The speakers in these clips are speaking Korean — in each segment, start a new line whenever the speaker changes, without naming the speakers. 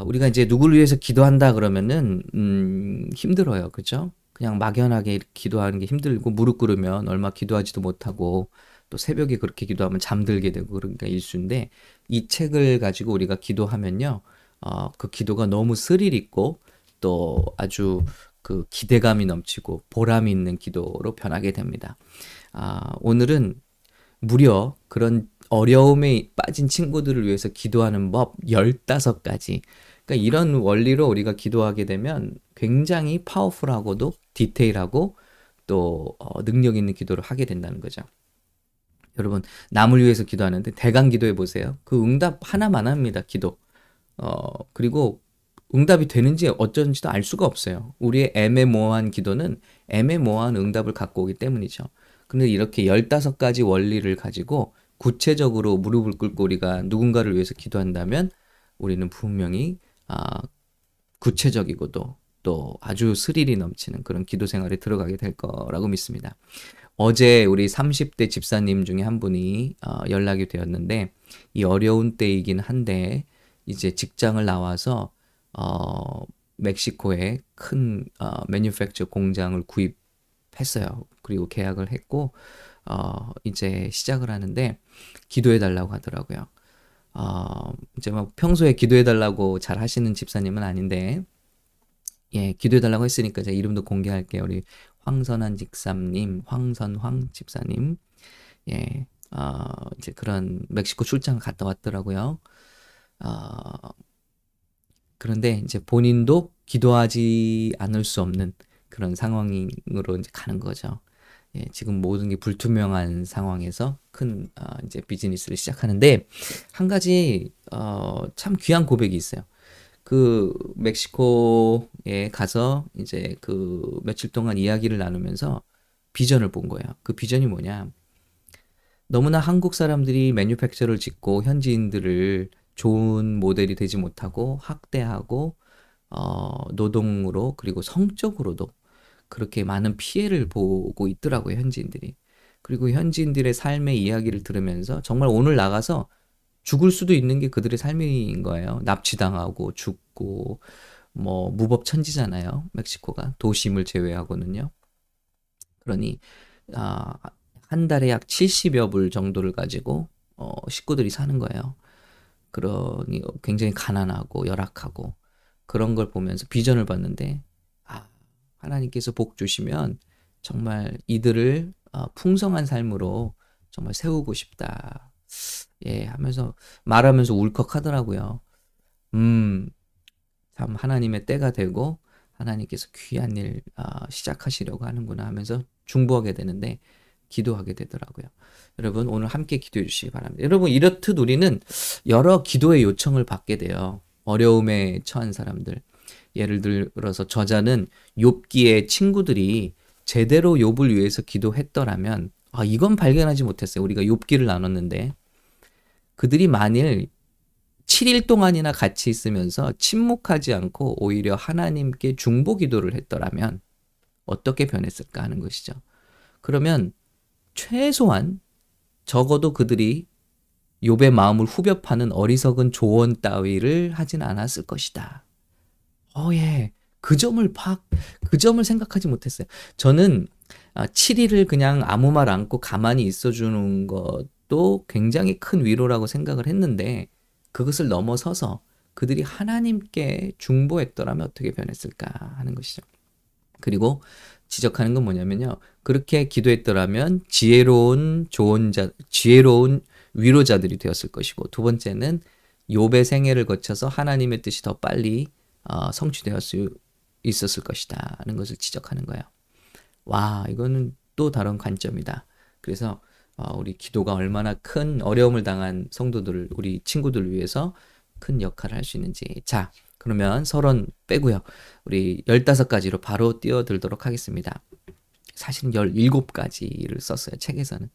아, 우리가 이제 누구를 위해서 기도한다 그러면은 음, 힘들어요. 그죠? 그냥 막연하게 기도하는 게 힘들고 무릎 꿇으면 얼마 기도하지도 못하고 또 새벽에 그렇게 기도하면 잠들게 되고 그러니까 일수인데 이 책을 가지고 우리가 기도하면요. 어, 그 기도가 너무 스릴 있고 또 아주 그 기대감이 넘치고 보람이 있는 기도로 변하게 됩니다. 아, 오늘은 무려 그런 어려움에 빠진 친구들을 위해서 기도하는 법 15가지. 그러니까 이런 원리로 우리가 기도하게 되면 굉장히 파워풀하고도 디테일하고 또 어, 능력 있는 기도를 하게 된다는 거죠. 여러분, 남을 위해서 기도하는데 대강 기도해 보세요. 그 응답 하나만 합니다. 기도. 어, 그리고 응답이 되는지 어쩐지도 알 수가 없어요. 우리의 애매모호한 기도는 애매모호한 응답을 갖고 오기 때문이죠. 근데 이렇게 15가지 원리를 가지고 구체적으로 무릎을 꿇고 우리가 누군가를 위해서 기도한다면 우리는 분명히 아, 구체적이고도 또 아주 스릴이 넘치는 그런 기도 생활에 들어가게 될 거라고 믿습니다. 어제 우리 30대 집사님 중에 한 분이 어, 연락이 되었는데 이 어려운 때이긴 한데 이제 직장을 나와서 어, 멕시코에 큰 어, 매뉴팩처 공장을 구입했어요. 그리고 계약을 했고 어, 이제 시작을 하는데 기도해 달라고 하더라고요. 어, 이제 뭐 평소에 기도해 달라고 잘 하시는 집사님은 아닌데 예, 기도해 달라고 했으니까 제가 이름도 공개할게요. 우리 황선한 집사님, 황선황 집사님. 예. 어, 이제 그런 멕시코 출장 갔다 왔더라고요. 어, 그런데 이제 본인도 기도하지 않을 수 없는 그런 상황으로 이제 가는 거죠. 예, 지금 모든 게 불투명한 상황에서 큰 어, 이제 비즈니스를 시작하는데 한 가지 어, 참 귀한 고백이 있어요. 그 멕시코에 가서 이제 그 며칠 동안 이야기를 나누면서 비전을 본 거예요. 그 비전이 뭐냐? 너무나 한국 사람들이 매뉴팩처를 짓고 현지인들을 좋은 모델이 되지 못하고 학대하고 어, 노동으로 그리고 성적으로도 그렇게 많은 피해를 보고 있더라고요, 현지인들이. 그리고 현지인들의 삶의 이야기를 들으면서 정말 오늘 나가서 죽을 수도 있는 게 그들의 삶인 거예요. 납치당하고 죽고 뭐 무법 천지잖아요. 멕시코가 도심을 제외하고는요. 그러니 아, 한 달에 약 70여 불 정도를 가지고 어, 식구들이 사는 거예요. 그러니 굉장히 가난하고 열악하고 그런 걸 보면서 비전을 봤는데 아, 하나님께서 복 주시면 정말 이들을 어, 풍성한 삶으로 정말 세우고 싶다. 예, 하면서 말하면서 울컥하더라고요. 음, 참 하나님의 때가 되고 하나님께서 귀한 일 어, 시작하시려고 하는구나 하면서 중보하게 되는데 기도하게 되더라고요. 여러분 오늘 함께 기도해 주시기 바랍니다. 여러분 이렇듯 우리는 여러 기도의 요청을 받게 돼요. 어려움에 처한 사람들. 예를 들어서 저자는 욥기의 친구들이 제대로 욥을 위해서 기도했더라면 아 이건 발견하지 못했어요. 우리가 욥기를 나눴는데 그들이 만일 7일 동안이나 같이 있으면서 침묵하지 않고 오히려 하나님께 중보 기도를 했더라면 어떻게 변했을까 하는 것이죠. 그러면 최소한 적어도 그들이 욥의 마음을 후벼 파는 어리석은 조언 따위를 하진 않았을 것이다. 어, 예. 그 점을 파, 그 점을 생각하지 못했어요. 저는 7일을 아, 그냥 아무 말 않고 가만히 있어주는 것도 굉장히 큰 위로라고 생각을 했는데 그것을 넘어서서 그들이 하나님께 중보했더라면 어떻게 변했을까 하는 것이죠. 그리고 지적하는 건 뭐냐면요. 그렇게 기도했더라면 지혜로운 조언자, 지혜로운 위로자들이 되었을 것이고 두 번째는 욥의 생애를 거쳐서 하나님의 뜻이 더 빨리 어, 성취되었을 수 있었을 것이다 하는 것을 지적하는 거예요. 와 이거는 또 다른 관점이다. 그래서 어, 우리 기도가 얼마나 큰 어려움을 당한 성도들을 우리 친구들을 위해서 큰 역할을 할 수 있는지 자 그러면 서론 빼고요. 우리 15가지로 바로 뛰어들도록 하겠습니다. 사실은 17가지를 썼어요. 책에서는.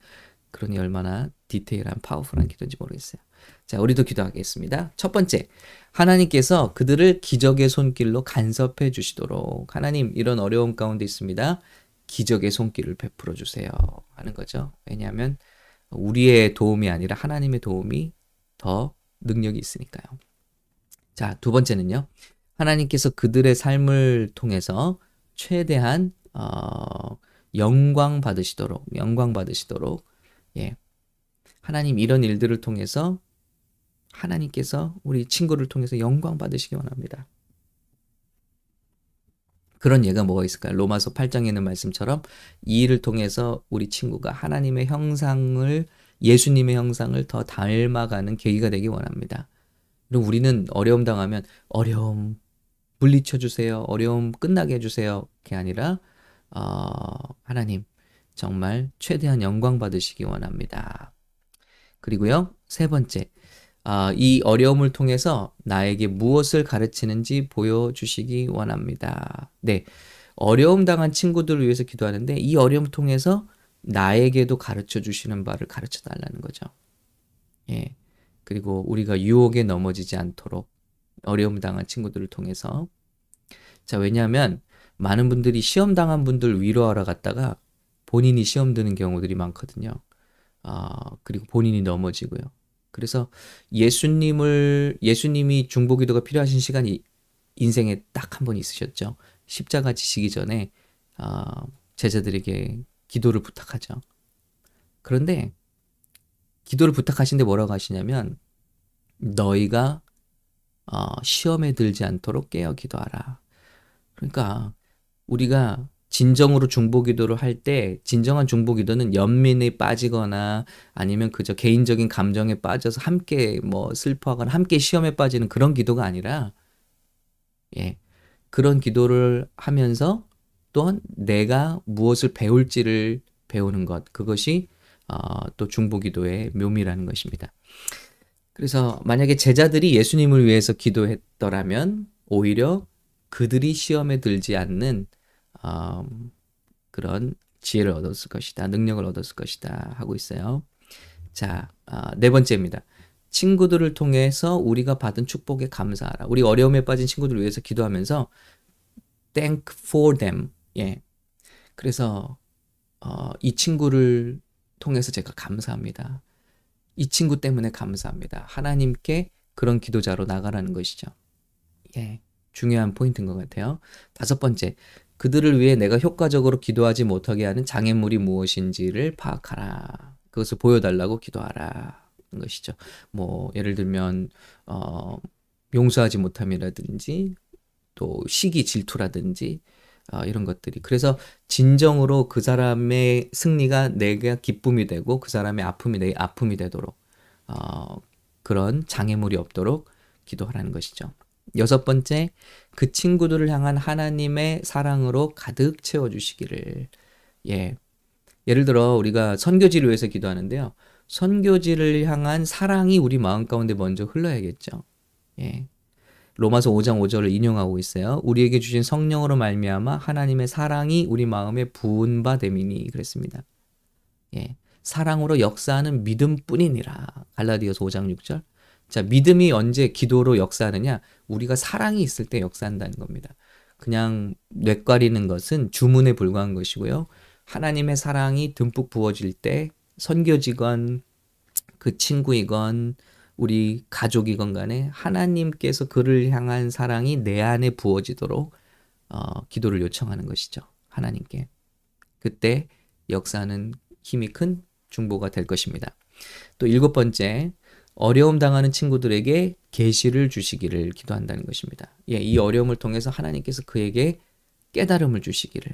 그러니 얼마나 디테일한 파워풀한 기도인지 모르겠어요. 자, 우리도 기도하겠습니다. 첫 번째, 하나님께서 그들을 기적의 손길로 간섭해 주시도록 하나님 이런 어려움 가운데 있습니다. 기적의 손길을 베풀어 주세요. 하는 거죠. 왜냐하면 우리의 도움이 아니라 하나님의 도움이 더 능력이 있으니까요. 자, 두 번째는요. 하나님께서 그들의 삶을 통해서 최대한 어, 영광 받으시도록 영광 받으시도록 예. 하나님 이런 일들을 통해서 하나님께서 우리 친구를 통해서 영광 받으시기 원합니다. 그런 예가 뭐가 있을까요? 로마서 8장에 있는 말씀처럼 이 일을 통해서 우리 친구가 하나님의 형상을 예수님의 형상을 더 닮아가는 계기가 되기 원합니다. 그럼 우리는 어려움 당하면 어려움 물리쳐 주세요. 어려움 끝나게 해 주세요. 그게 아니라 어, 하나님 정말 최대한 영광 받으시기 원합니다. 그리고요 세 번째 어, 이 어려움을 통해서 나에게 무엇을 가르치는지 보여주시기 원합니다. 네, 어려움 당한 친구들을 위해서 기도하는데 이 어려움을 통해서 나에게도 가르쳐 주시는 바를 가르쳐 달라는 거죠. 예. 그리고 우리가 유혹에 넘어지지 않도록 어려움 당한 친구들을 통해서 자, 왜냐하면 많은 분들이 시험 당한 분들 위로하러 갔다가 본인이 시험 드는 경우들이 많거든요. 아, 그리고 본인이 넘어지고요. 그래서 예수님을 예수님이 중보기도가 필요하신 시간이 인생에 딱 한 번 있으셨죠. 십자가 지시기 전에 아, 제자들에게 기도를 부탁하죠. 그런데 기도를 부탁하신데 뭐라고 하시냐면 너희가 어, 시험에 들지 않도록 깨어 기도하라. 그러니까 우리가 진정으로 중보 기도를 할 때 진정한 중보 기도는 연민에 빠지거나 아니면 그저 개인적인 감정에 빠져서 함께 뭐 슬퍼하거나 함께 시험에 빠지는 그런 기도가 아니라 예 그런 기도를 하면서 또한 내가 무엇을 배울지를 배우는 것 그것이 어, 또 중보 기도의 묘미라는 것입니다. 그래서 만약에 제자들이 예수님을 위해서 기도했더라면 오히려 그들이 시험에 들지 않는 어, 그런 지혜를 얻었을 것이다. 능력을 얻었을 것이다. 하고 있어요. 자, 어, 네 번째입니다. 친구들을 통해서 우리가 받은 축복에 감사하라. 우리 어려움에 빠진 친구들을 위해서 기도하면서 thank for them. 예. 그래서 어, 이 친구를 통해서 제가 감사합니다. 이 친구 때문에 감사합니다. 하나님께 그런 기도자로 나가라는 것이죠. 예. 중요한 포인트인 것 같아요. 다섯 번째, 그들을 위해 내가 효과적으로 기도하지 못하게 하는 장애물이 무엇인지를 파악하라. 그것을 보여달라고 기도하라. 는 것이죠. 뭐, 예를 들면, 어, 용서하지 못함이라든지, 또 시기 질투라든지, 어, 이런 것들이. 그래서 진정으로 그 사람의 승리가 내가 기쁨이 되고 그 사람의 아픔이 내 아픔이 되도록, 어, 그런 장애물이 없도록 기도하라는 것이죠. 여섯 번째, 그 친구들을 향한 하나님의 사랑으로 가득 채워주시기를. 예. 예를 들어, 우리가 선교지를 위해서 기도하는데요. 선교지를 향한 사랑이 우리 마음 가운데 먼저 흘러야겠죠. 예. 로마서 5장 5절을 인용하고 있어요. 우리에게 주신 성령으로 말미암아 하나님의 사랑이 우리 마음에 부은 바 됨이니 그랬습니다. 예. 사랑으로 역사하는 믿음뿐이니라. 갈라디아서 5장 6절. 자, 믿음이 언제 기도로 역사하느냐? 우리가 사랑이 있을 때 역사한다는 겁니다. 그냥 뇌가리는 것은 주문에 불과한 것이고요. 하나님의 사랑이 듬뿍 부어질 때 선교지건 그 친구이건 우리 가족이건 간에 하나님께서 그를 향한 사랑이 내 안에 부어지도록 어, 기도를 요청하는 것이죠. 하나님께. 그때 역사는 힘이 큰 중보가 될 것입니다. 또 일곱 번째, 어려움 당하는 친구들에게 계시를 주시기를 기도한다는 것입니다. 예, 이 어려움을 통해서 하나님께서 그에게 깨달음을 주시기를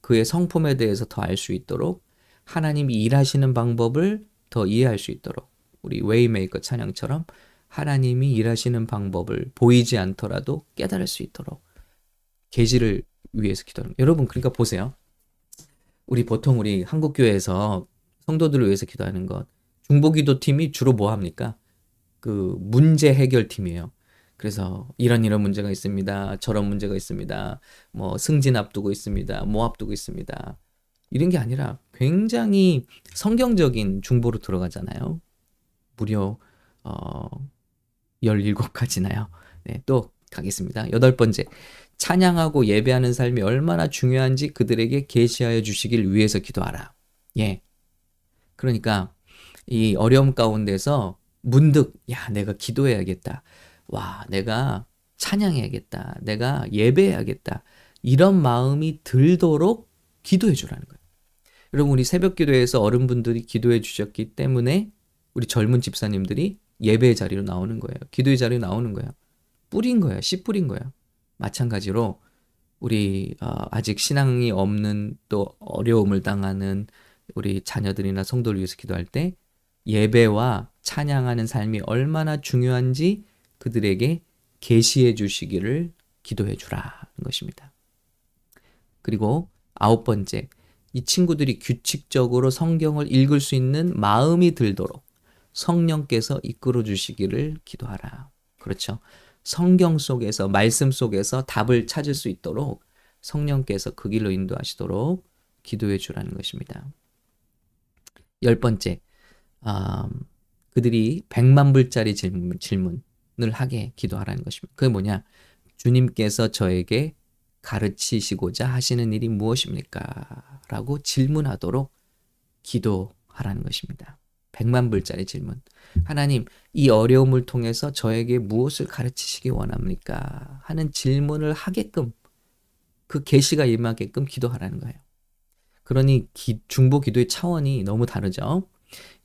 그의 성품에 대해서 더 알 수 있도록 하나님이 일하시는 방법을 더 이해할 수 있도록 우리 Way Maker 찬양처럼 하나님이 일하시는 방법을 보이지 않더라도 깨달을 수 있도록 계시를 위해서 기도하는 여러분 그러니까 보세요. 우리 보통 우리 한국 교회에서 성도들을 위해서 기도하는 것 중보기도 팀이 주로 뭐 합니까? 그 문제 해결 팀이에요. 그래서 이런 이런 문제가 있습니다. 저런 문제가 있습니다. 뭐 승진 앞두고 있습니다. 뭐 앞두고 있습니다. 이런 게 아니라 굉장히 성경적인 중보로 들어가잖아요. 무려 어 17가지나요. 네, 또 가겠습니다. 여덟 번째. 찬양하고 예배하는 삶이 얼마나 중요한지 그들에게 계시하여 주시길 위해서 기도하라. 예. 그러니까 이 어려움 가운데서 문득 야 내가 기도해야겠다. 와, 내가 찬양해야겠다. 내가 예배해야겠다. 이런 마음이 들도록 기도해 주라는 거예요. 여러분, 우리 새벽 기도에서 어른분들이 기도해 주셨기 때문에 우리 젊은 집사님들이 예배의 자리로 나오는 거예요. 기도의 자리로 나오는 거예요. 뿌린 거예요. 씨 뿌린 거예요. 마찬가지로 우리 어, 아직 신앙이 없는 또 어려움을 당하는 우리 자녀들이나 성도를 위해서 기도할 때 예배와 찬양하는 삶이 얼마나 중요한지 그들에게 계시해 주시기를 기도해 주라 는 것입니다. 그리고 아홉 번째, 이 친구들이 규칙적으로 성경을 읽을 수 있는 마음이 들도록 성령께서 이끌어 주시기를 기도하라. 그렇죠. 성경 속에서, 말씀 속에서 답을 찾을 수 있도록 성령께서 그 길로 인도하시도록 기도해 주라는 것입니다. 열 번째, 음, 그들이 백만 불짜리 질문, 질문을 하게 기도하라는 것입니다. 그게 뭐냐? 주님께서 저에게 가르치시고자 하시는 일이 무엇입니까? 라고 질문하도록 기도하라는 것입니다. 백만 불짜리 질문. 하나님, 이 어려움을 통해서 저에게 무엇을 가르치시기 원합니까? 하는 질문을 하게끔 그 계시가 임하게끔 기도하라는 거예요. 그러니 기, 중보 기도의 차원이 너무 다르죠.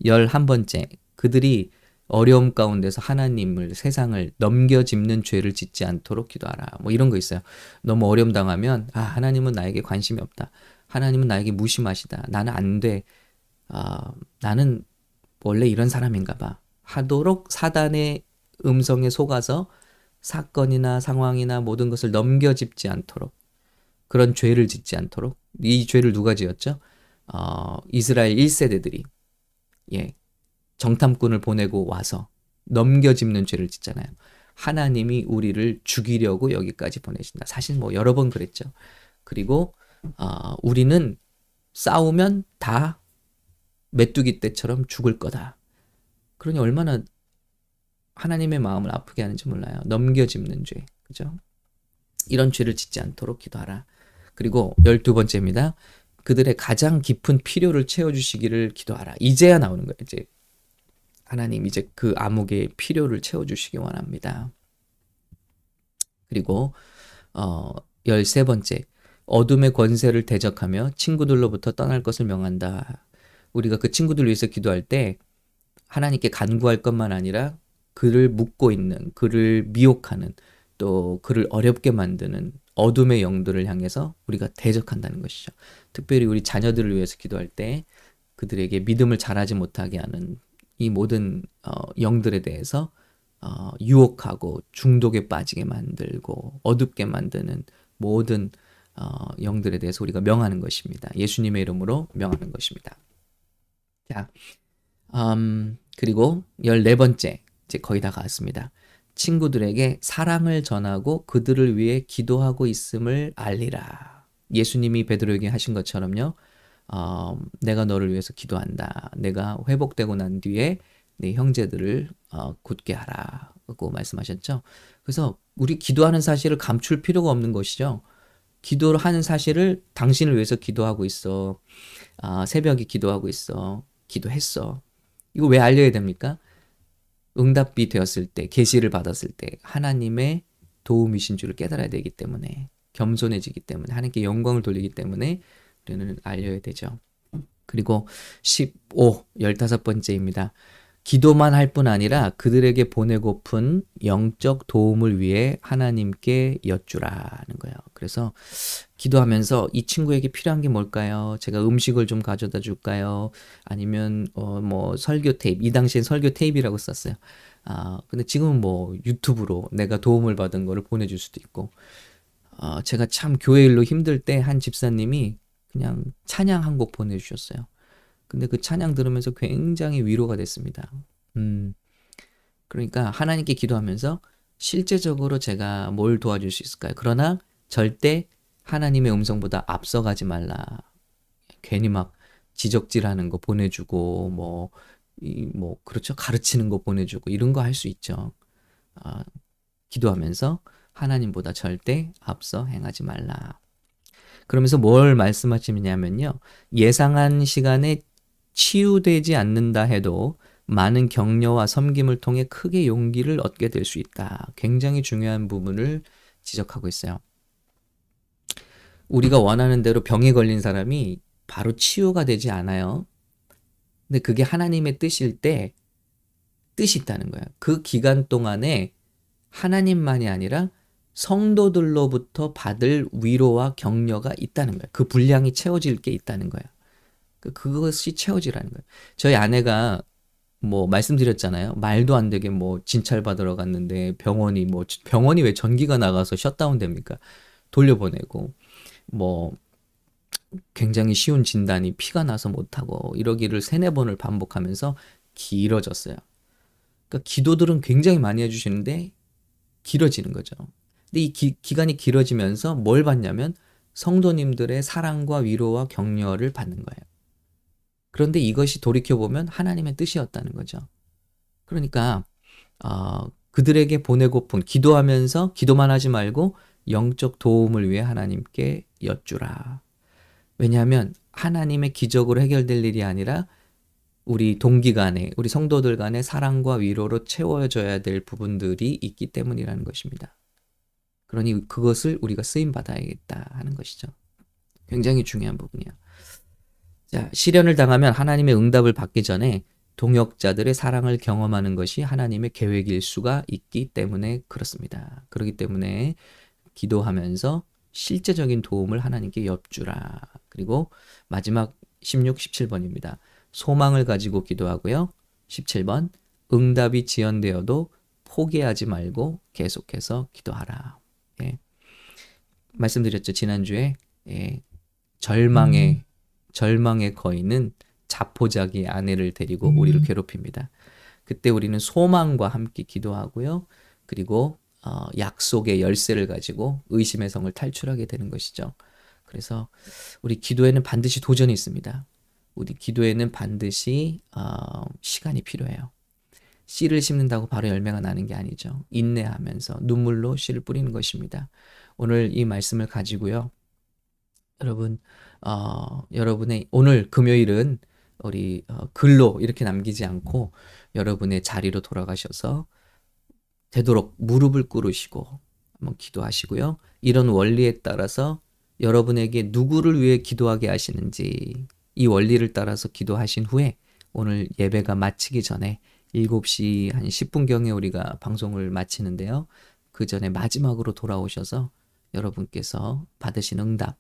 열한 번째, 그들이 어려움 가운데서 하나님을 세상을 넘겨 짚는 죄를 짓지 않도록 기도하라. 뭐 이런 거 있어요. 너무 어려움 당하면 아 하나님은 나에게 관심이 없다. 하나님은 나에게 무심하시다. 나는 안 돼. 아 나는 원래 이런 사람인가 봐. 하도록 사단의 음성에 속아서 사건이나 상황이나 모든 것을 넘겨 짚지 않도록 그런 죄를 짓지 않도록 이 죄를 누가 지었죠? 어, 이스라엘 1세대들이 예, 정탐꾼을 보내고 와서 넘겨짚는 죄를 짓잖아요. 하나님이 우리를 죽이려고 여기까지 보내신다. 사실 뭐 여러 번 그랬죠. 그리고 어, 우리는 싸우면 다 메뚜기 떼처럼 죽을 거다. 그러니 얼마나 하나님의 마음을 아프게 하는지 몰라요. 넘겨짚는 죄. 그죠? 이런 죄를 짓지 않도록 기도하라. 그리고 열두 번째입니다. 그들의 가장 깊은 필요를 채워주시기를 기도하라. 이제야 나오는 거예요. 이제 하나님 이제 그 암흑의 필요를 채워주시기 원합니다. 그리고 어, 열세 번째 어둠의 권세를 대적하며 친구들로부터 떠날 것을 명한다. 우리가 그 친구들 위해서 기도할 때 하나님께 간구할 것만 아니라 그를 묻고 있는, 그를 미혹하는, 또 그를 어렵게 만드는 어둠의 영들을 향해서 우리가 대적한다는 것이죠. 특별히 우리 자녀들을 위해서 기도할 때 그들에게 믿음을 잘하지 못하게 하는 이 모든 어, 영들에 대해서 어, 유혹하고 중독에 빠지게 만들고 어둡게 만드는 모든 어, 영들에 대해서 우리가 명하는 것입니다. 예수님의 이름으로 명하는 것입니다. 자, 음, 그리고 열네 번째 이제 거의 다 갔습니다. 친구들에게 사랑을 전하고 그들을 위해 기도하고 있음을 알리라. 예수님이 베드로에게 하신 것처럼요. 어, 내가 너를 위해서 기도한다. 내가 회복되고 난 뒤에 네 형제들을 어, 굳게 하라고 말씀하셨죠. 그래서 우리 기도하는 사실을 감출 필요가 없는 것이죠. 기도를 하는 사실을 당신을 위해서 기도하고 있어. 아, 새벽에 기도하고 있어. 기도했어. 이거 왜 알려야 됩니까? 응답이 되었을 때, 계시를 받았을 때 하나님의 도움이신 줄을 깨달아야 되기 때문에 겸손해지기 때문에 하나님께 영광을 돌리기 때문에 우리는 알려야 되죠. 그리고 15, 15번째입니다. 기도만 할 뿐 아니라 그들에게 보내고픈 영적 도움을 위해 하나님께 여쭈라는 거예요. 그래서 기도하면서 이 친구에게 필요한 게 뭘까요? 제가 음식을 좀 가져다 줄까요? 아니면 어 뭐 설교 테이프 이 당시엔 설교 테이프라고 썼어요. 아 근데 지금은 뭐 유튜브로 내가 도움을 받은 거를 보내줄 수도 있고 어, 제가 참 교회 일로 힘들 때 한 집사님이 그냥 찬양 한 곡 보내주셨어요. 근데 그 찬양 들으면서 굉장히 위로가 됐습니다. 음, 그러니까 하나님께 기도하면서 실제적으로 제가 뭘 도와줄 수 있을까요? 그러나 절대 하나님의 음성보다 앞서가지 말라. 괜히 막 지적질하는 거 보내주고 뭐, 이, 뭐, 그렇죠. 가르치는 거 보내주고 이런 거 할 수 있죠. 아, 기도하면서 하나님보다 절대 앞서 행하지 말라. 그러면서 뭘 말씀하시냐면요. 예상한 시간에 치유되지 않는다 해도 많은 격려와 섬김을 통해 크게 용기를 얻게 될 수 있다. 굉장히 중요한 부분을 지적하고 있어요. 우리가 원하는 대로 병에 걸린 사람이 바로 치유가 되지 않아요. 근데 그게 하나님의 뜻일 때 뜻이 있다는 거예요. 그 기간 동안에 하나님만이 아니라 성도들로부터 받을 위로와 격려가 있다는 거예요. 그 분량이 채워질 게 있다는 거예요. 그, 그것이 채워지라는 거예요. 저희 아내가 뭐 말씀드렸잖아요. 말도 안 되게 뭐 진찰 받으러 갔는데 병원이 뭐 병원이 왜 전기가 나가서 셧다운 됩니까? 돌려보내고 뭐 굉장히 쉬운 진단이 피가 나서 못하고 이러기를 세네 번을 반복하면서 길어졌어요. 그러니까 기도들은 굉장히 많이 해주시는데 길어지는 거죠. 근데 이 기, 기간이 길어지면서 뭘 받냐면 성도님들의 사랑과 위로와 격려를 받는 거예요. 그런데 이것이 돌이켜보면 하나님의 뜻이었다는 거죠. 그러니까, 어, 그들에게 보내고픈 기도하면서 기도만 하지 말고 영적 도움을 위해 하나님께 여쭈라. 왜냐하면 하나님의 기적으로 해결될 일이 아니라 우리 동기 간에, 우리 성도들 간에 사랑과 위로로 채워져야 될 부분들이 있기 때문이라는 것입니다. 그러니 그것을 우리가 쓰임 받아야겠다 하는 것이죠. 굉장히 중요한 부분이야. 자, 시련을 당하면 하나님의 응답을 받기 전에 동역자들의 사랑을 경험하는 것이 하나님의 계획일 수가 있기 때문에 그렇습니다. 그렇기 때문에 기도하면서 실제적인 도움을 하나님께 엽주라. 그리고 마지막 16, 17번입니다. 소망을 가지고 기도하고요. 17번 응답이 지연되어도 포기하지 말고 계속해서 기도하라. 예. 말씀드렸죠. 지난주에 예. 절망의 음. 절망의 거인은 자포자기 아내를 데리고 음. 우리를 괴롭힙니다. 그때 우리는 소망과 함께 기도하고요. 그리고 어, 약속의 열쇠를 가지고 의심의 성을 탈출하게 되는 것이죠. 그래서 우리 기도에는 반드시 도전이 있습니다. 우리 기도에는 반드시 어, 시간이 필요해요. 씨를 심는다고 바로 열매가 나는 게 아니죠. 인내하면서 눈물로 씨를 뿌리는 것입니다. 오늘 이 말씀을 가지고요. 여러분, 어, 여러분의 오늘 금요일은 우리 어, 글로 이렇게 남기지 않고 여러분의 자리로 돌아가셔서 되도록 무릎을 꿇으시고 한번 기도하시고요. 이런 원리에 따라서 여러분에게 누구를 위해 기도하게 하시는지 이 원리를 따라서 기도하신 후에 오늘 예배가 마치기 전에 7시 한 10분경에 우리가 방송을 마치는데요. 그 전에 마지막으로 돌아오셔서 여러분께서 받으신 응답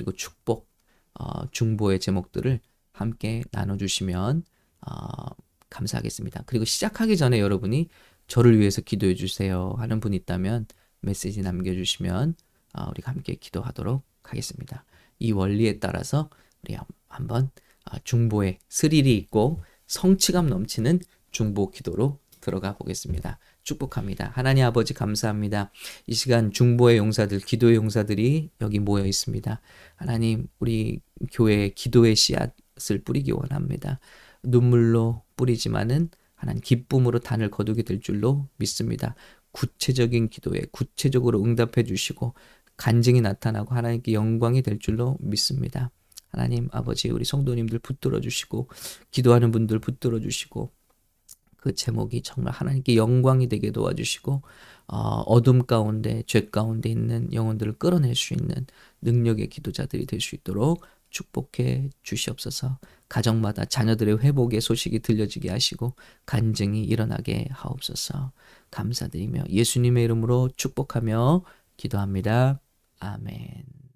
그리고 축복 어, 중보의 제목들을 함께 나눠주시면 어, 감사하겠습니다. 그리고 시작하기 전에 여러분이 저를 위해서 기도해 주세요 하는 분 있다면 메시지 남겨주시면 어, 우리가 함께 기도하도록 하겠습니다. 이 원리에 따라서 우리 한번 어, 중보의 스릴이 있고 성취감 넘치는 중보 기도로 들어가 보겠습니다. 축복합니다. 하나님 아버지 감사합니다. 이 시간 중보의 용사들, 기도의 용사들이 여기 모여 있습니다. 하나님, 우리 교회 기도의 씨앗을 뿌리기 원합니다. 눈물로 뿌리지만은 하나님 기쁨으로 단을 거두게 될 줄로 믿습니다. 구체적인 기도에 구체적으로 응답해 주시고 간증이 나타나고 하나님께 영광이 될 줄로 믿습니다. 하나님 아버지 우리 성도님들 붙들어 주시고 기도하는 분들 붙들어 주시고 그 제목이 정말 하나님께 영광이 되게 도와주시고 어, 어둠 가운데 죄 가운데 있는 영혼들을 끌어낼 수 있는 능력의 기도자들이 될 수 있도록 축복해 주시옵소서. 가정마다 자녀들의 회복의 소식이 들려지게 하시고 간증이 일어나게 하옵소서. 감사드리며 예수님의 이름으로 축복하며 기도합니다. 아멘.